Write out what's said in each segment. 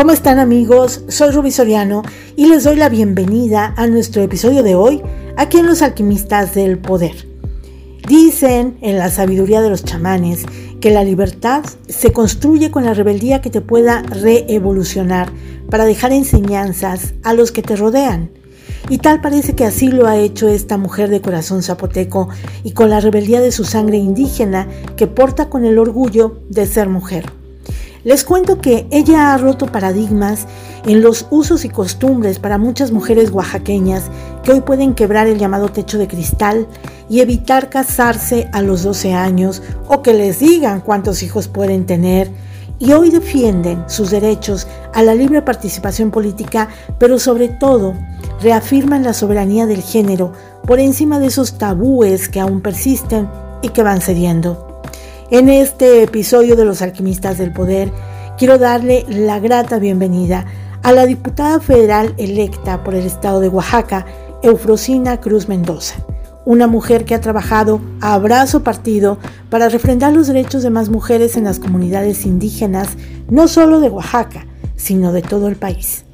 ¿Cómo están amigos? Soy Ruby Soriano y les doy la bienvenida a nuestro episodio de hoy aquí en Los Alquimistas del Poder. Dicen en la sabiduría de los chamanes que la libertad se construye con la rebeldía que te pueda reevolucionar para dejar enseñanzas a los que te rodean. Y tal parece que así lo ha hecho esta mujer de corazón zapoteco y con la rebeldía de su sangre indígena que porta con el orgullo de ser mujer. Les cuento que ella ha roto paradigmas en los usos y costumbres para muchas mujeres oaxaqueñas que hoy pueden quebrar el llamado techo de cristal y evitar casarse a los 12 años o que les digan cuántos hijos pueden tener. Y hoy defienden sus derechos a la libre participación política, pero sobre todo reafirman la soberanía del género por encima de esos tabúes que aún persisten y que van cediendo. En este episodio de Los Alquimistas del Poder, quiero darle la grata bienvenida a la diputada federal electa por el estado de Oaxaca, Eufrosina Cruz Mendoza, una mujer que ha trabajado a brazo partido para refrendar los derechos de más mujeres en las comunidades indígenas, no solo de Oaxaca, sino de todo el país.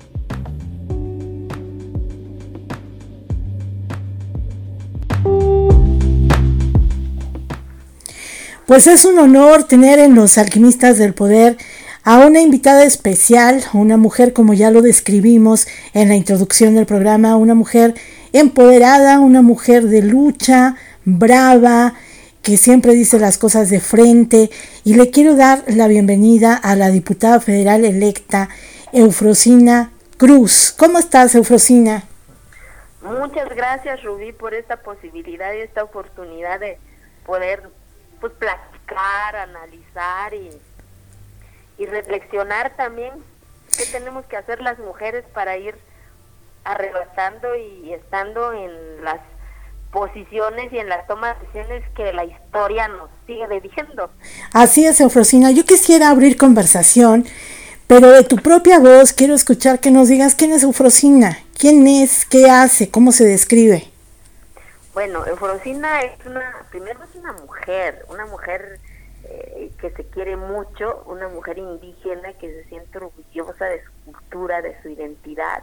Pues es un honor tener en los alquimistas del poder a una invitada especial, una mujer como ya lo describimos en la introducción del programa, una mujer empoderada, una mujer de lucha, brava, que siempre dice las cosas de frente y le quiero dar la bienvenida a la diputada federal electa Eufrosina Cruz. ¿Cómo estás, Eufrosina? Muchas gracias, Rubí, por esta posibilidad y esta oportunidad de poder pues platicar, analizar y, y reflexionar también qué tenemos que hacer las mujeres para ir arrebatando y estando en las posiciones y en las tomas de decisiones que la historia nos sigue diciendo. Así es, Eufrosina. Yo quisiera abrir conversación, pero de tu propia voz quiero escuchar que nos digas quién es Eufrosina, quién es, qué hace, cómo se describe. Bueno, Eufrosina es una, primero es una mujer, una mujer eh, que se quiere mucho, una mujer indígena que se siente orgullosa de su cultura, de su identidad,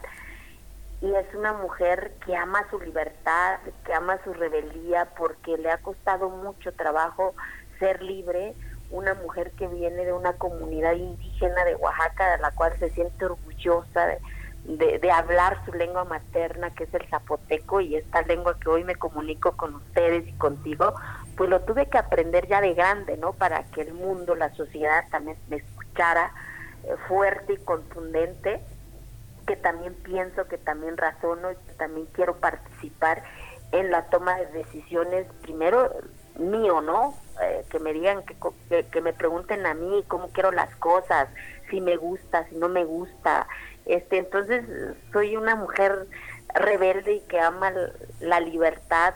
y es una mujer que ama su libertad, que ama su rebeldía, porque le ha costado mucho trabajo ser libre, una mujer que viene de una comunidad indígena de Oaxaca, de la cual se siente orgullosa de de, hablar su lengua materna, que es el zapoteco, y esta lengua que hoy me comunico con ustedes y contigo, pues lo tuve que aprender ya de grande, ¿no? Para que el mundo, la sociedad también me escuchara eh, fuerte y contundente, que también pienso, que también razono y que también quiero participar en la toma de decisiones, primero mío, ¿no? Eh, que me digan, que, que, que me pregunten a mí cómo quiero las cosas, si me gusta, si no me gusta, este, entonces soy una mujer rebelde y que ama la libertad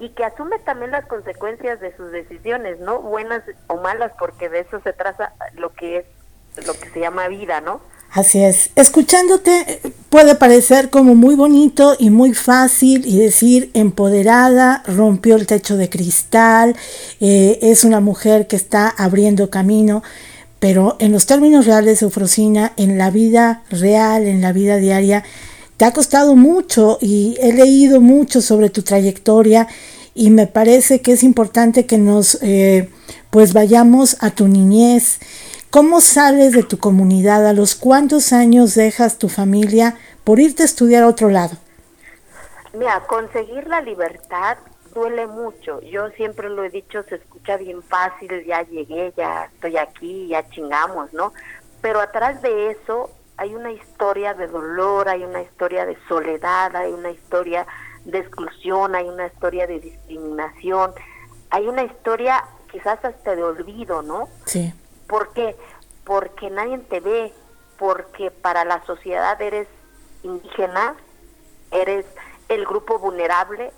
y que asume también las consecuencias de sus decisiones, ¿no? Buenas o malas, porque de eso se trata lo que es lo que se llama vida, ¿no? Así es. Escuchándote puede parecer como muy bonito y muy fácil y decir empoderada, rompió el techo de cristal, eh, es una mujer que está abriendo camino. Pero en los términos reales, Eufrosina, en la vida real, en la vida diaria, te ha costado mucho y he leído mucho sobre tu trayectoria y me parece que es importante que nos eh, pues vayamos a tu niñez. ¿Cómo sales de tu comunidad? ¿A los cuántos años dejas tu familia por irte a estudiar a otro lado? Mira, conseguir la libertad duele mucho. Yo siempre lo he dicho, se escucha bien fácil, ya llegué, ya estoy aquí, ya chingamos, ¿no? Pero atrás de eso hay una historia de dolor, hay una historia de soledad, hay una historia de exclusión, hay una historia de discriminación, hay una historia quizás hasta de olvido, ¿no? Sí. ¿Por qué? Porque nadie te ve, porque para la sociedad eres indígena, eres el grupo vulnerable,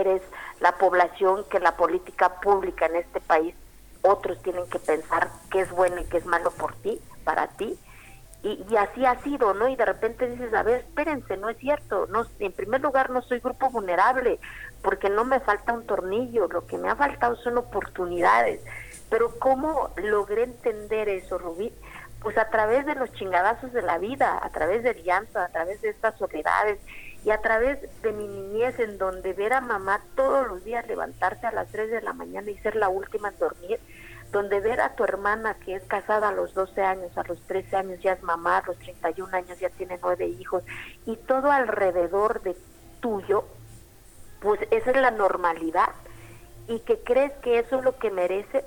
eres la población que la política pública en este país otros tienen que pensar qué es bueno y qué es malo por ti, para ti. Y, así ha sido, ¿no? Y de repente dices, a ver, espérense, no es cierto. No, en primer lugar, no soy grupo vulnerable, porque no me falta un tornillo, lo que me ha faltado son oportunidades. Pero ¿cómo logré entender eso, Rubí? pues a través de los chingadazos de la vida, a través del llanto, a través de estas soledades y a través de mi niñez en donde ver a mamá todos los días levantarse a las 3 de la mañana y ser la última en dormir, donde ver a tu hermana que es casada a los 12 años, a los 13 años ya es mamá, a los 31 años ya tiene nueve hijos y todo alrededor de tuyo, pues esa es la normalidad y que crees que eso es lo que mereces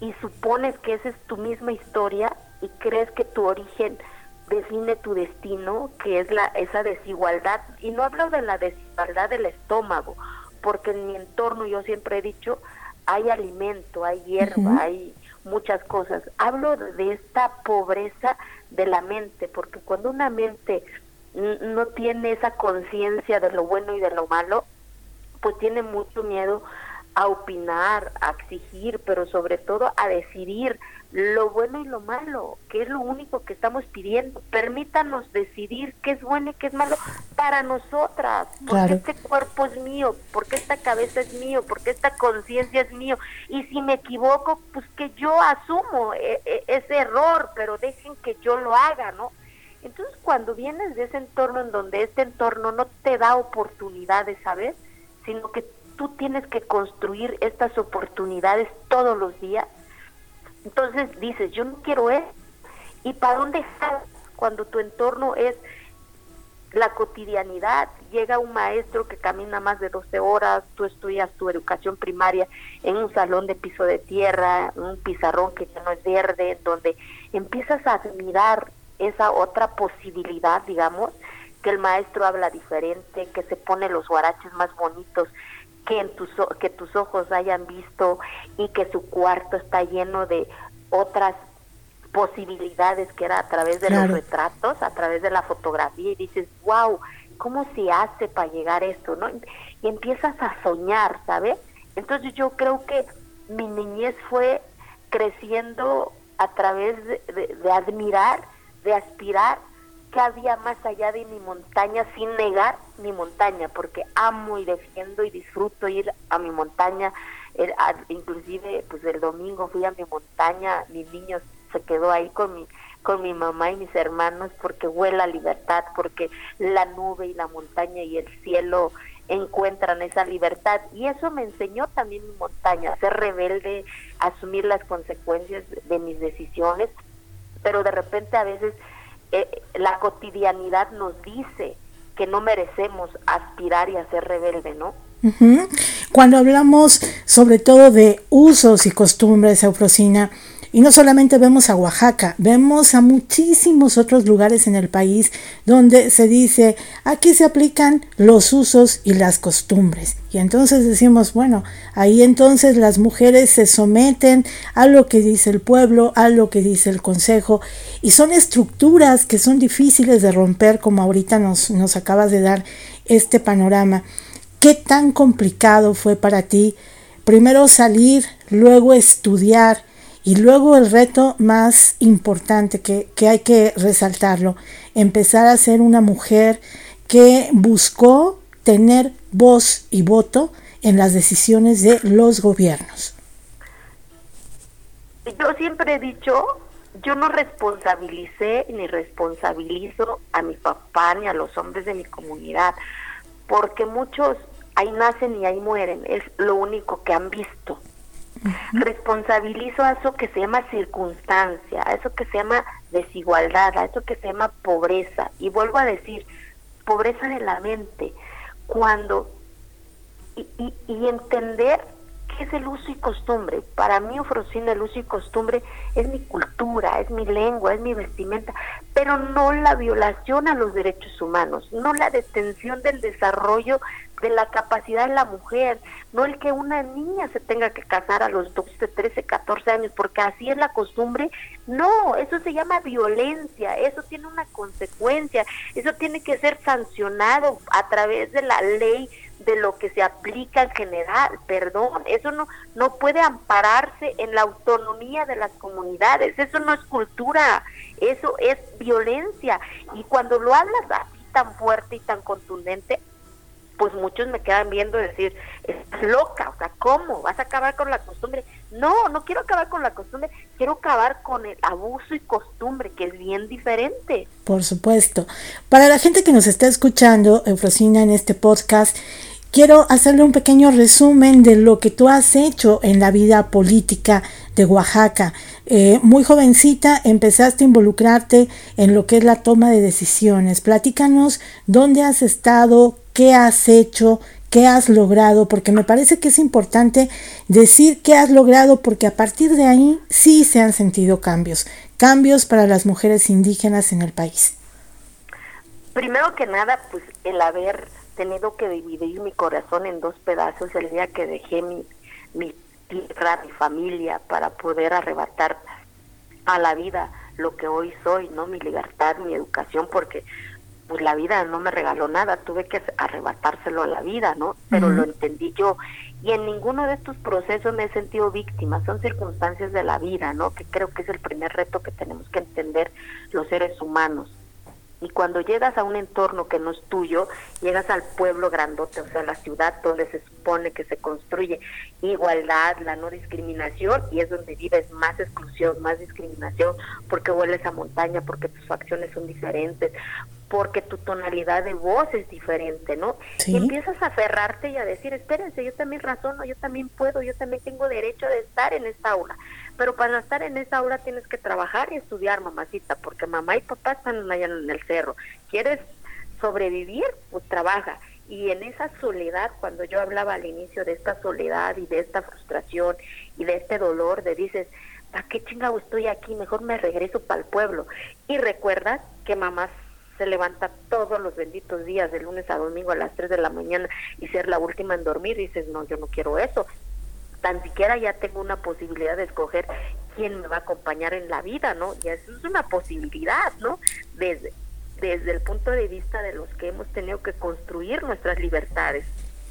y supones que esa es tu misma historia y crees que tu origen define tu destino, que es la esa desigualdad y no hablo de la desigualdad del estómago, porque en mi entorno yo siempre he dicho hay alimento, hay hierba, hay muchas cosas. Hablo de esta pobreza de la mente, porque cuando una mente no tiene esa conciencia de lo bueno y de lo malo, pues tiene mucho miedo a opinar, a exigir, pero sobre todo a decidir lo bueno y lo malo, que es lo único que estamos pidiendo. Permítanos decidir qué es bueno y qué es malo para nosotras, porque este cuerpo es mío, porque esta cabeza es mío, porque esta conciencia es mío. Y si me equivoco, pues que yo asumo e, e, ese error, pero dejen que yo lo haga, ¿no? Entonces, cuando vienes de ese entorno en donde este entorno no te da oportunidades, ¿sabes? Sino que tú tienes que construir estas oportunidades todos los días. Entonces dices, yo no quiero eso. ¿Y para dónde estás cuando tu entorno es la cotidianidad? Llega un maestro que camina más de 12 horas, tú estudias tu educación primaria en un salón de piso de tierra, un pizarrón que ya no es verde, donde empiezas a admirar esa otra posibilidad, digamos, que el maestro habla diferente, que se pone los guaraches más bonitos, que, en tus, que tus ojos hayan visto y que su cuarto está lleno de otras posibilidades que era a través de los retratos, a través de la fotografía y dices, wow, ¿cómo se hace para llegar a esto? ¿no? Y empiezas a soñar, ¿sabes? Entonces yo creo que mi niñez fue creciendo a través de admirar, de aspirar que había más allá de mi montaña sin negar mi montaña, porque amo y defiendo y disfruto ir a mi montaña. inclusive, pues el domingo fui a mi montaña, mi niño se quedó ahí con mi con mi mamá y mis hermanos porque huele a libertad, porque la nube y la montaña y el cielo encuentran esa libertad y eso me enseñó también mi montaña, ser rebelde, asumir las consecuencias de mis decisiones, pero de repente a veces eh, la cotidianidad nos dice que no merecemos aspirar y a ser rebelde, ¿no? Cuando hablamos sobre todo de usos y costumbres, Eufrosina, y no solamente vemos a Oaxaca, vemos a muchísimos otros lugares en el país donde se dice, aquí se aplican los usos y las costumbres. Y entonces decimos, bueno, ahí entonces las mujeres se someten a lo que dice el pueblo, a lo que dice el consejo, y son estructuras que son difíciles de romper, como ahorita nos, nos acabas de dar este panorama. ¿Qué tan complicado fue para ti primero salir, luego estudiar, y luego el reto más importante que, hay que resaltarlo, empezar a ser una mujer que buscó tener voz y voto en las decisiones de los gobiernos. Yo siempre he dicho, yo no responsabilicé ni responsabilizo a mi papá ni a los hombres de mi comunidad, porque muchos ahí nacen y ahí mueren, es lo único que han visto. Responsabilizo a eso que se llama circunstancia, a eso que se llama desigualdad, a eso que se llama pobreza. Y vuelvo a decir, pobreza de la mente. Cuando y, y, entender qué es el uso y costumbre. Para mí, Ofrocina, el uso y costumbre es mi cultura, es mi lengua, es mi vestimenta, pero no la violación a los derechos humanos, no la detención del desarrollo de la capacidad de la mujer, no el que una niña se tenga que casar a los 12, 13, 14 años, porque así es la costumbre. No, eso se llama violencia, eso tiene una consecuencia, eso tiene que ser sancionado a través de la ley de lo que se aplica en general, perdón, eso no no puede ampararse en la autonomía de las comunidades, eso no es cultura, eso es violencia y cuando lo hablas así tan fuerte y tan contundente, pues muchos me quedan viendo decir, estás loca, o sea, ¿cómo? ¿Vas a acabar con la costumbre? No, no quiero acabar con la costumbre, quiero acabar con el abuso y costumbre, que es bien diferente. Por supuesto. Para la gente que nos está escuchando, Eufrosina, en este podcast, quiero hacerle un pequeño resumen de lo que tú has hecho en la vida política de Oaxaca. Eh, muy jovencita empezaste a involucrarte en lo que es la toma de decisiones. Platícanos dónde has estado, qué has hecho, qué has logrado, porque me parece que es importante decir qué has logrado, porque a partir de ahí sí se han sentido cambios, cambios para las mujeres indígenas en el país. Primero que nada, pues el haber tenido que dividir mi corazón en dos pedazos el día que dejé mi, mi tierra, mi familia, para poder arrebatar a la vida lo que hoy soy, ¿no? Mi libertad, mi educación, porque pues la vida no me regaló nada, tuve que arrebatárselo a la vida, ¿no? Pero lo entendí yo. Y en ninguno de estos procesos me he sentido víctima, son circunstancias de la vida, ¿no? Que creo que es el primer reto que tenemos que entender los seres humanos. Y cuando llegas a un entorno que no es tuyo, llegas al pueblo grandote, o sea, la ciudad donde se supone que se construye igualdad, la no discriminación, y es donde vives más exclusión, más discriminación, porque hueles a montaña, porque tus facciones son diferentes, porque tu tonalidad de voz es diferente, ¿no? Y empiezas a aferrarte y a decir, espérense, yo también razono, yo también puedo, yo también tengo derecho de estar en esta aula. Pero para estar en esa aula tienes que trabajar y estudiar, mamacita, porque mamá y papá están allá en el cerro. ¿Quieres sobrevivir? Pues trabaja. Y en esa soledad, cuando yo hablaba al inicio de esta soledad y de esta frustración y de este dolor, de dices, ¿para qué chingado estoy aquí? Mejor me regreso para el pueblo. Y recuerdas que mamá se levanta todos los benditos días, de lunes a domingo a las 3 de la mañana y ser la última en dormir, dices, no, yo no quiero eso. Tan siquiera ya tengo una posibilidad de escoger quién me va a acompañar en la vida, ¿no? Y eso es una posibilidad, ¿no? Desde, desde el punto de vista de los que hemos tenido que construir nuestras libertades.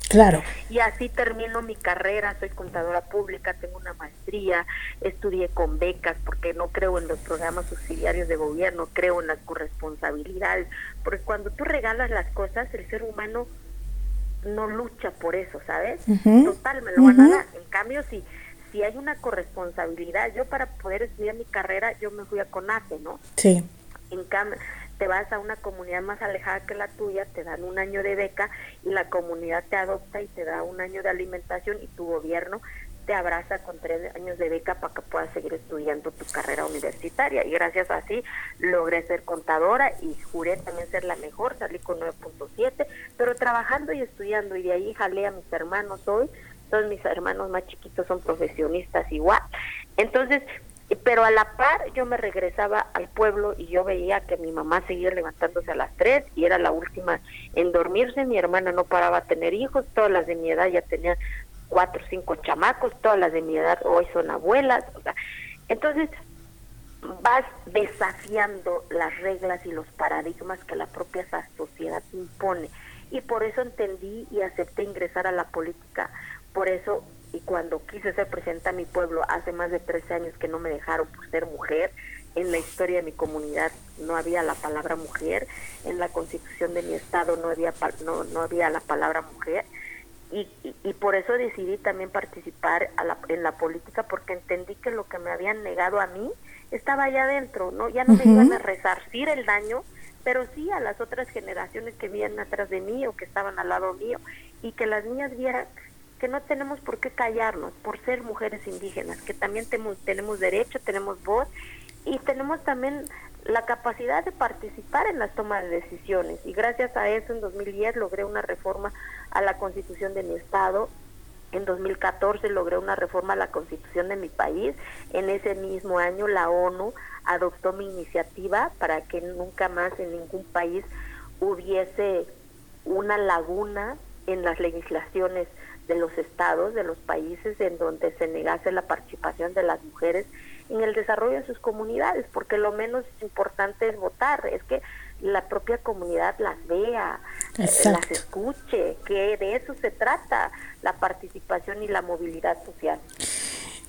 Claro. Y así termino mi carrera, soy contadora pública, tengo una maestría, estudié con becas porque no creo en los programas subsidiarios de gobierno, creo en las corresponsabilidades, porque cuando tú regalas las cosas, el ser humano no lucha por eso, ¿sabes? Total, me lo van a dar. En cambio, si, si hay una corresponsabilidad, yo para poder estudiar mi carrera, yo me fui a CONACE, ¿no? Sí. En cambio, te vas a una comunidad más alejada que la tuya, te dan un año de beca y la comunidad te adopta y te da un año de alimentación y tu gobierno te abraza con tres años de beca para que puedas seguir estudiando tu carrera universitaria. Y gracias a así logré ser contadora y juré también ser la mejor, salí con 9.7, pero trabajando y estudiando y de ahí jalé a mis hermanos hoy, todos mis hermanos más chiquitos son profesionistas igual. Entonces, pero a la par yo me regresaba al pueblo y yo veía que mi mamá seguía levantándose a las tres y era la última en dormirse, mi hermana no paraba a tener hijos, todas las de mi edad ya tenían cuatro o cinco chamacos, todas las de mi edad hoy son abuelas, o sea, entonces vas desafiando las reglas y los paradigmas que la propia sociedad impone. Y por eso entendí y acepté ingresar a la política, por eso y cuando quise ser presidenta a mi pueblo hace más de 13 años que no me dejaron por ser mujer, en la historia de mi comunidad no había la palabra mujer, en la constitución de mi estado no había, no, no había la palabra mujer. Y, y, por eso decidí también participar en la política porque entendí que lo que me habían negado a mí estaba allá adentro, ¿no? Ya no me iban a resarcir el daño, pero sí a las otras generaciones que vivían atrás de mí o que estaban al lado mío y que las niñas vieran que no tenemos por qué callarnos por ser mujeres indígenas, que también tenemos, tenemos derecho, tenemos voz y tenemos también la capacidad de participar en las tomas de decisiones. Y gracias a eso en 2010 logré una reforma a la constitución de mi estado. En 2014 logré una reforma a la constitución de mi país. En ese mismo año la ONU adoptó mi iniciativa para que nunca más en ningún país hubiese una laguna en las legislaciones de los estados, de los países en donde se negase la participación de las mujeres en el desarrollo de sus comunidades, porque lo menos importante es votar, es que la propia comunidad las vea, eh, las escuche, que de eso se trata la participación y la movilidad social.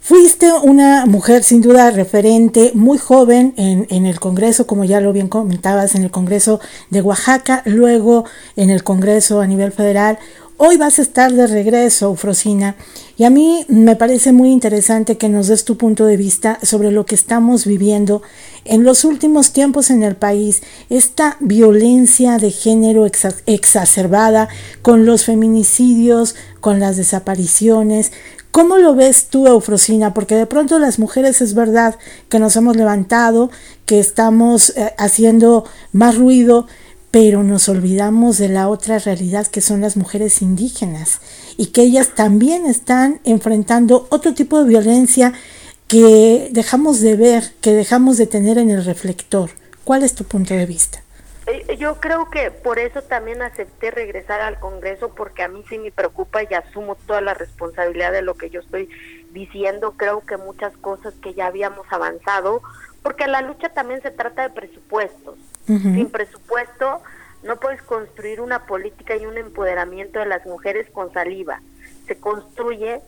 Fuiste una mujer sin duda referente, muy joven en, en, el Congreso, como ya lo bien comentabas, en el Congreso de Oaxaca, luego en el Congreso a nivel federal. Hoy vas a estar de regreso, Frosina, y a mí me parece muy interesante que nos des tu punto de vista sobre lo que estamos viviendo en los últimos tiempos en el país, esta violencia de género exacerbada con los feminicidios, con las desapariciones. ¿Cómo lo ves tú, Eufrosina? Porque de pronto las mujeres es verdad que nos hemos levantado, que estamos eh, haciendo más ruido, pero nos olvidamos de la otra realidad que son las mujeres indígenas y que ellas también están enfrentando otro tipo de violencia que dejamos de ver, que dejamos de tener en el reflector. ¿Cuál es tu punto de vista? Eh, yo creo que por eso también acepté regresar al Congreso porque a mí sí me preocupa y asumo toda la responsabilidad de lo que yo estoy diciendo. Creo que muchas cosas que ya habíamos avanzado, porque la lucha también se trata de presupuestos. Sin presupuesto no puedes construir una política y un empoderamiento de las mujeres con saliva. Se construye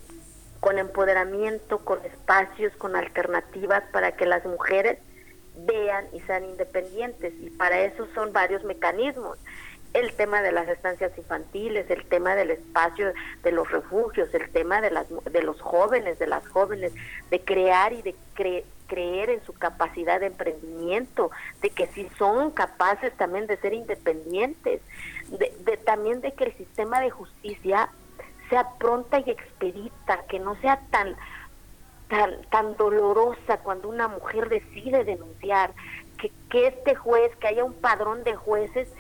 con empoderamiento, con espacios, con alternativas para que las mujeres vean y sean independientes. Y para eso son varios mecanismos. El tema de las estancias infantiles, el tema del espacio de los refugios, el tema de, las, de los jóvenes, de las jóvenes, de crear y de creer creer en su capacidad de emprendimiento, de que si son capaces también de ser independientes, de, también de que el sistema de justicia sea pronta y expedita, que no sea tan tan tan dolorosa cuando una mujer decide denunciar, que, que este juez, que haya un padrón de jueces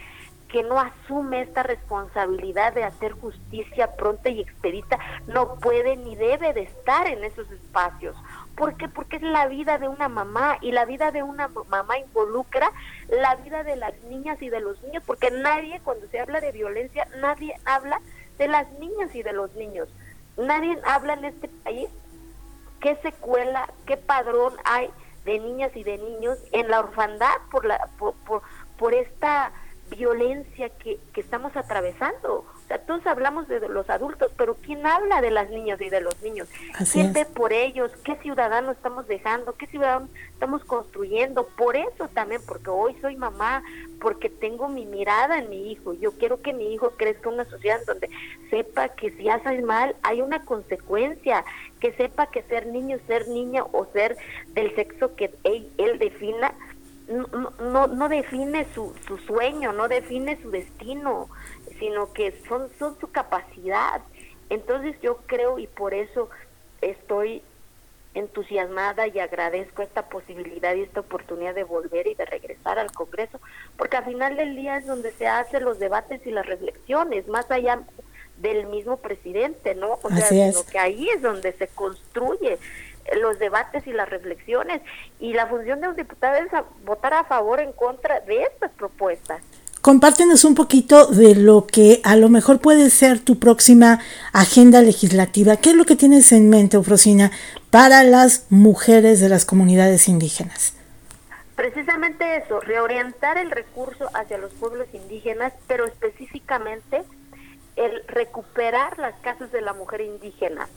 que no asume esta responsabilidad de hacer justicia pronta y expedita, no puede ni debe de estar en esos espacios. ¿Por qué? Porque es la vida de una mamá y la vida de una mamá involucra la vida de las niñas y de los niños, porque nadie, cuando se habla de violencia, nadie habla de las niñas y de los niños. Nadie habla en este país qué secuela, qué padrón hay de niñas y de niños en la orfandad por, la, por, por, por esta violencia que, que estamos atravesando todos hablamos de los adultos, pero ¿quién habla de las niñas y de los niños? ¿Quién ve por ellos? ¿Qué ciudadanos estamos dejando? ¿Qué ciudadanos estamos construyendo? Por eso también, porque hoy soy mamá, porque tengo mi mirada en mi hijo. Yo quiero que mi hijo crezca en una sociedad donde sepa que si hace mal hay una consecuencia, que sepa que ser niño, ser niña o ser del sexo que él, él defina, no, no, no define su, su sueño, no define su destino sino que son, son su capacidad. Entonces yo creo y por eso estoy entusiasmada y agradezco esta posibilidad y esta oportunidad de volver y de regresar al Congreso, porque al final del día es donde se hacen los debates y las reflexiones, más allá del mismo presidente, ¿no? O sea, sino que ahí es donde se construye los debates y las reflexiones y la función de un diputado es votar a favor o en contra de estas propuestas. Compártenos un poquito de lo que a lo mejor puede ser tu próxima agenda legislativa. ¿Qué es lo que tienes en mente, Ofrosina, para las mujeres de las comunidades indígenas? Precisamente eso, reorientar el recurso hacia los pueblos indígenas, pero específicamente el recuperar las casas de la mujer indígena.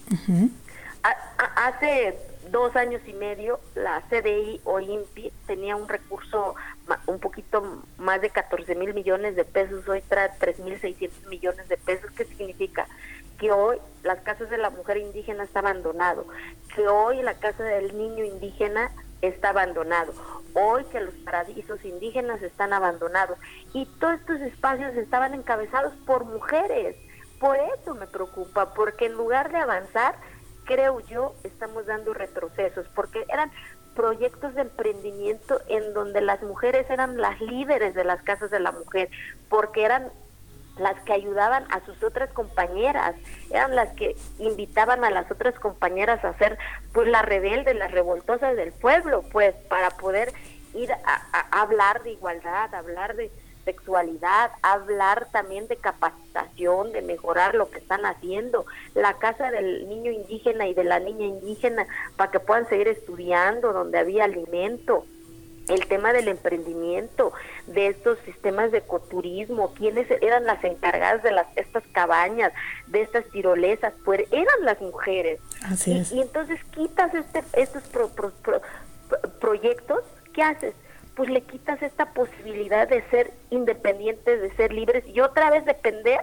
hace dos años y medio la CDI o INPI tenía un recurso un poquito más de 14 mil millones de pesos, hoy trae 3 mil 600 millones de pesos. ¿Qué significa? Que hoy las casas de la mujer indígena está abandonado, que hoy la casa del niño indígena está abandonado, hoy que los paradisos indígenas están abandonados y todos estos espacios estaban encabezados por mujeres. Por eso me preocupa, porque en lugar de avanzar, creo yo, estamos dando retrocesos, porque eran proyectos de emprendimiento en donde las mujeres eran las líderes de las casas de la mujer, porque eran las que ayudaban a sus otras compañeras, eran las que invitaban a las otras compañeras a ser pues las rebeldes, las revoltosas del pueblo, pues para poder ir a hablar de igualdad, hablar de, sexualidad, hablar también de capacitación, de mejorar lo que están haciendo, la casa del niño indígena y de la niña indígena para que puedan seguir estudiando, donde había alimento. el tema del emprendimiento, de estos sistemas de ecoturismo, quiénes eran las encargadas de las estas cabañas, de estas tirolesas, pues eran las mujeres. Así y, y, entonces quitas este, estos proyectos, ¿qué haces? Pues le quitas esta posibilidad de ser independientes, de ser libres y otra vez depender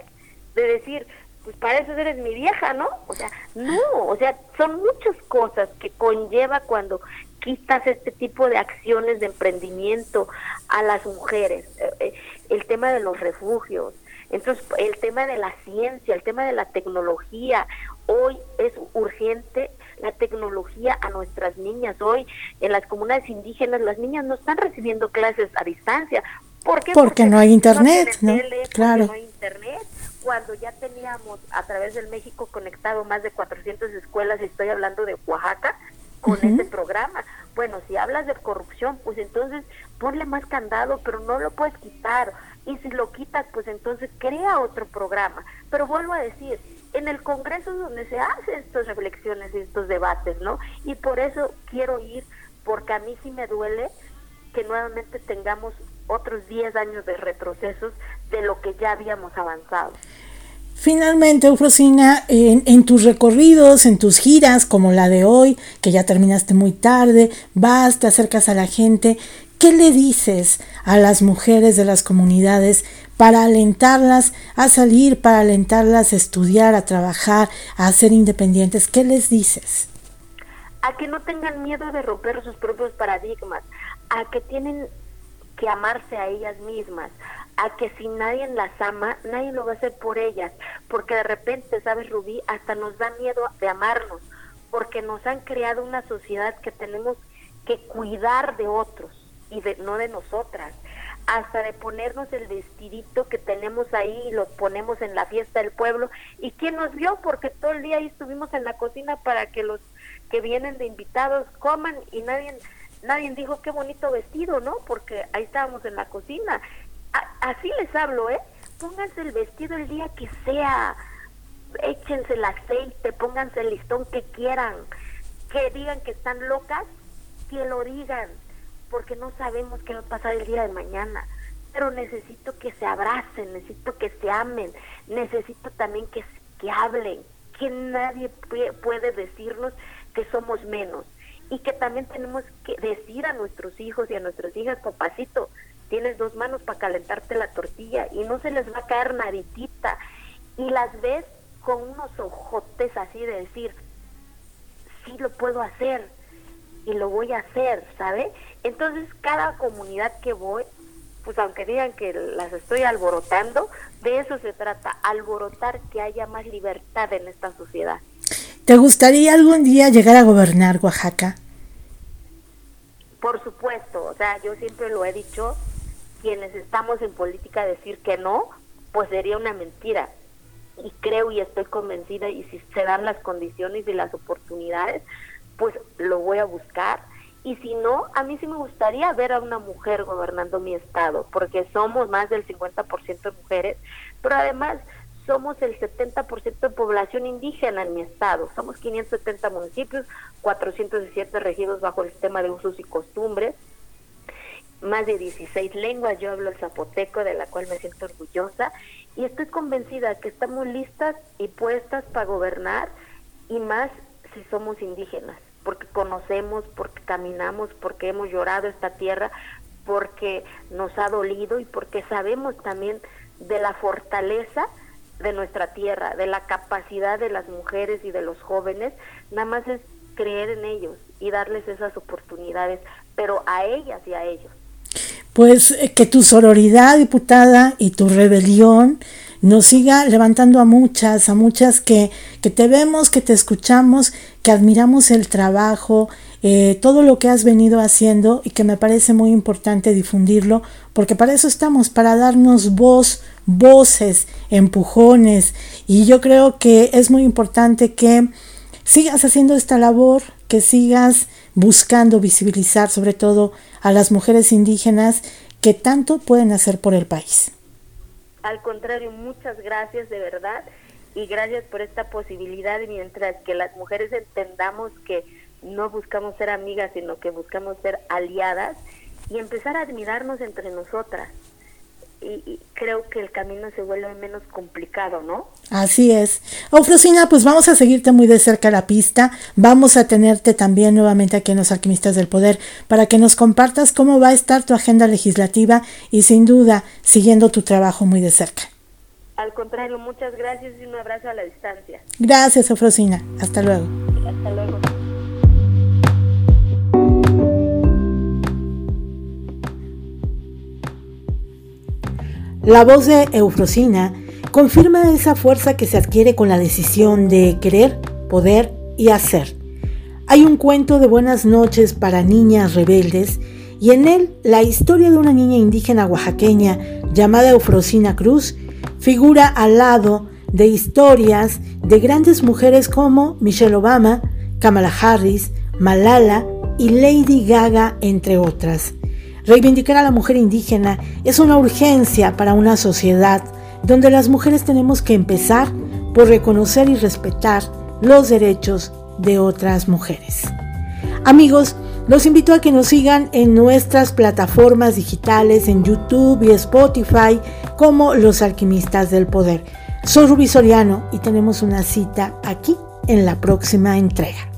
de decir, pues para eso eres mi vieja, ¿no? O sea, no, o sea, son muchas cosas que conlleva cuando quitas este tipo de acciones de emprendimiento a las mujeres, eh, eh, el tema de los refugios, entonces el tema de la ciencia, el tema de la tecnología, hoy es urgente la tecnología a nuestras niñas, hoy en las comunidades indígenas las niñas no están recibiendo clases a distancia, ¿por qué? Porque, no hay internet, ¿no? claro. no hay internet, cuando ya teníamos a través del México conectado más de 400 escuelas, estoy hablando de Oaxaca, con ese programa. Bueno, si hablas de corrupción, pues entonces ponle más candado, pero no lo puedes quitar. Y si lo quitas, pues entonces crea otro programa. Pero vuelvo a decir, en el Congreso es donde se hacen estas reflexiones y estos debates, ¿no? Y por eso quiero ir, porque a mí sí me duele que nuevamente tengamos otros 10 años de retrocesos de lo que ya habíamos avanzado. Finalmente, Eufrosina, en, tus recorridos, en tus giras, como la de hoy, que ya terminaste muy tarde, vas, te acercas a la gente, ¿qué le dices a las mujeres de las comunidades para alentarlas a salir, para alentarlas a estudiar, a trabajar, a ser independientes? ¿Qué les dices? A que no tengan miedo de romper sus propios paradigmas, a que tienen que amarse a ellas mismas, a que si nadie las ama, nadie lo va a hacer por ellas, porque de repente, ¿sabes, Rubí? Hasta nos da miedo de amarnos, porque nos han creado una sociedad que tenemos que cuidar de otros y de, no de nosotras, hasta de ponernos el vestidito que tenemos ahí y lo ponemos en la fiesta del pueblo. ¿Y quién nos vio? Porque todo el día ahí estuvimos en la cocina para que los que vienen de invitados coman y nadie nadie dijo qué bonito vestido, ¿no? Porque ahí estábamos en la cocina. así les hablo, ¿eh? Pónganse el vestido el día que sea, échense el aceite, pónganse el listón que quieran, que digan que están locas, que lo digan, porque no sabemos qué va a pasar el día de mañana. Pero necesito que se abracen, necesito que se amen, necesito también que, que hablen, que nadie puede decirnos que somos menos y que también tenemos que decir a nuestros hijos y a nuestras hijas, papacito, tienes dos manos para calentarte la tortilla y no se les va a caer naditita. Y las ves con unos ojotes así de decir, sí lo puedo hacer y lo voy a hacer, ¿sabe? Entonces cada comunidad que voy, pues aunque digan que las estoy alborotando, de eso se trata, alborotar que haya más libertad en esta sociedad. ¿Te gustaría algún día llegar a gobernar Oaxaca? Por supuesto, o sea, yo siempre lo he dicho, quienes estamos en política decir que no, pues sería una mentira. Y creo y estoy convencida, y si se dan las condiciones y las oportunidades, pues lo voy a buscar. Y si no, a mí sí me gustaría ver a una mujer gobernando mi estado, porque somos más del 50% de mujeres, pero además somos el 70% de población indígena en mi estado. Somos 570 municipios, 417 regidos bajo el sistema de usos y costumbres, más de 16 lenguas. Yo hablo el zapoteco, de la cual me siento orgullosa, y estoy convencida que estamos listas y puestas para gobernar, y más si somos indígenas, porque conocemos, porque caminamos, porque hemos llorado esta tierra, porque nos ha dolido y porque sabemos también de la fortaleza de nuestra tierra, de la capacidad de las mujeres y de los jóvenes, nada más es creer en ellos y darles esas oportunidades, pero a ellas y a ellos. Pues eh, que tu sororidad, diputada, y tu rebelión nos siga levantando a muchas, a muchas que, que te vemos, que te escuchamos, que admiramos el trabajo, eh, todo lo que has venido haciendo y que me parece muy importante difundirlo, porque para eso estamos, para darnos voz, voces, empujones, y yo creo que es muy importante que sigas haciendo esta labor, que sigas buscando visibilizar sobre todo a las mujeres indígenas que tanto pueden hacer por el país. Al contrario, muchas gracias de verdad y gracias por esta posibilidad mientras que las mujeres entendamos que no buscamos ser amigas, sino que buscamos ser aliadas y empezar a admirarnos entre nosotras. Y, creo que el camino se vuelve menos complicado, ¿no? Así es. Ofrocina, pues vamos a seguirte muy de cerca la pista. Vamos a tenerte también nuevamente aquí en los Alquimistas del Poder para que nos compartas cómo va a estar tu agenda legislativa y sin duda siguiendo tu trabajo muy de cerca. Al contrario, muchas gracias y un abrazo a la distancia. Gracias, Ofrocina. Hasta luego. Hasta luego. La voz de Eufrosina confirma esa fuerza que se adquiere con la decisión de querer, poder y hacer. Hay un cuento de buenas noches para niñas rebeldes y en él la historia de una niña indígena oaxaqueña llamada Eufrosina Cruz figura al lado de historias de grandes mujeres como Michelle Obama, Kamala Harris, Malala y Lady Gaga, entre otras. Reivindicar a la mujer indígena es una urgencia para una sociedad donde las mujeres tenemos que empezar por reconocer y respetar los derechos de otras mujeres. Amigos, los invito a que nos sigan en nuestras plataformas digitales en YouTube y Spotify como Los Alquimistas del Poder. Soy Rubi Soriano y tenemos una cita aquí en la próxima entrega.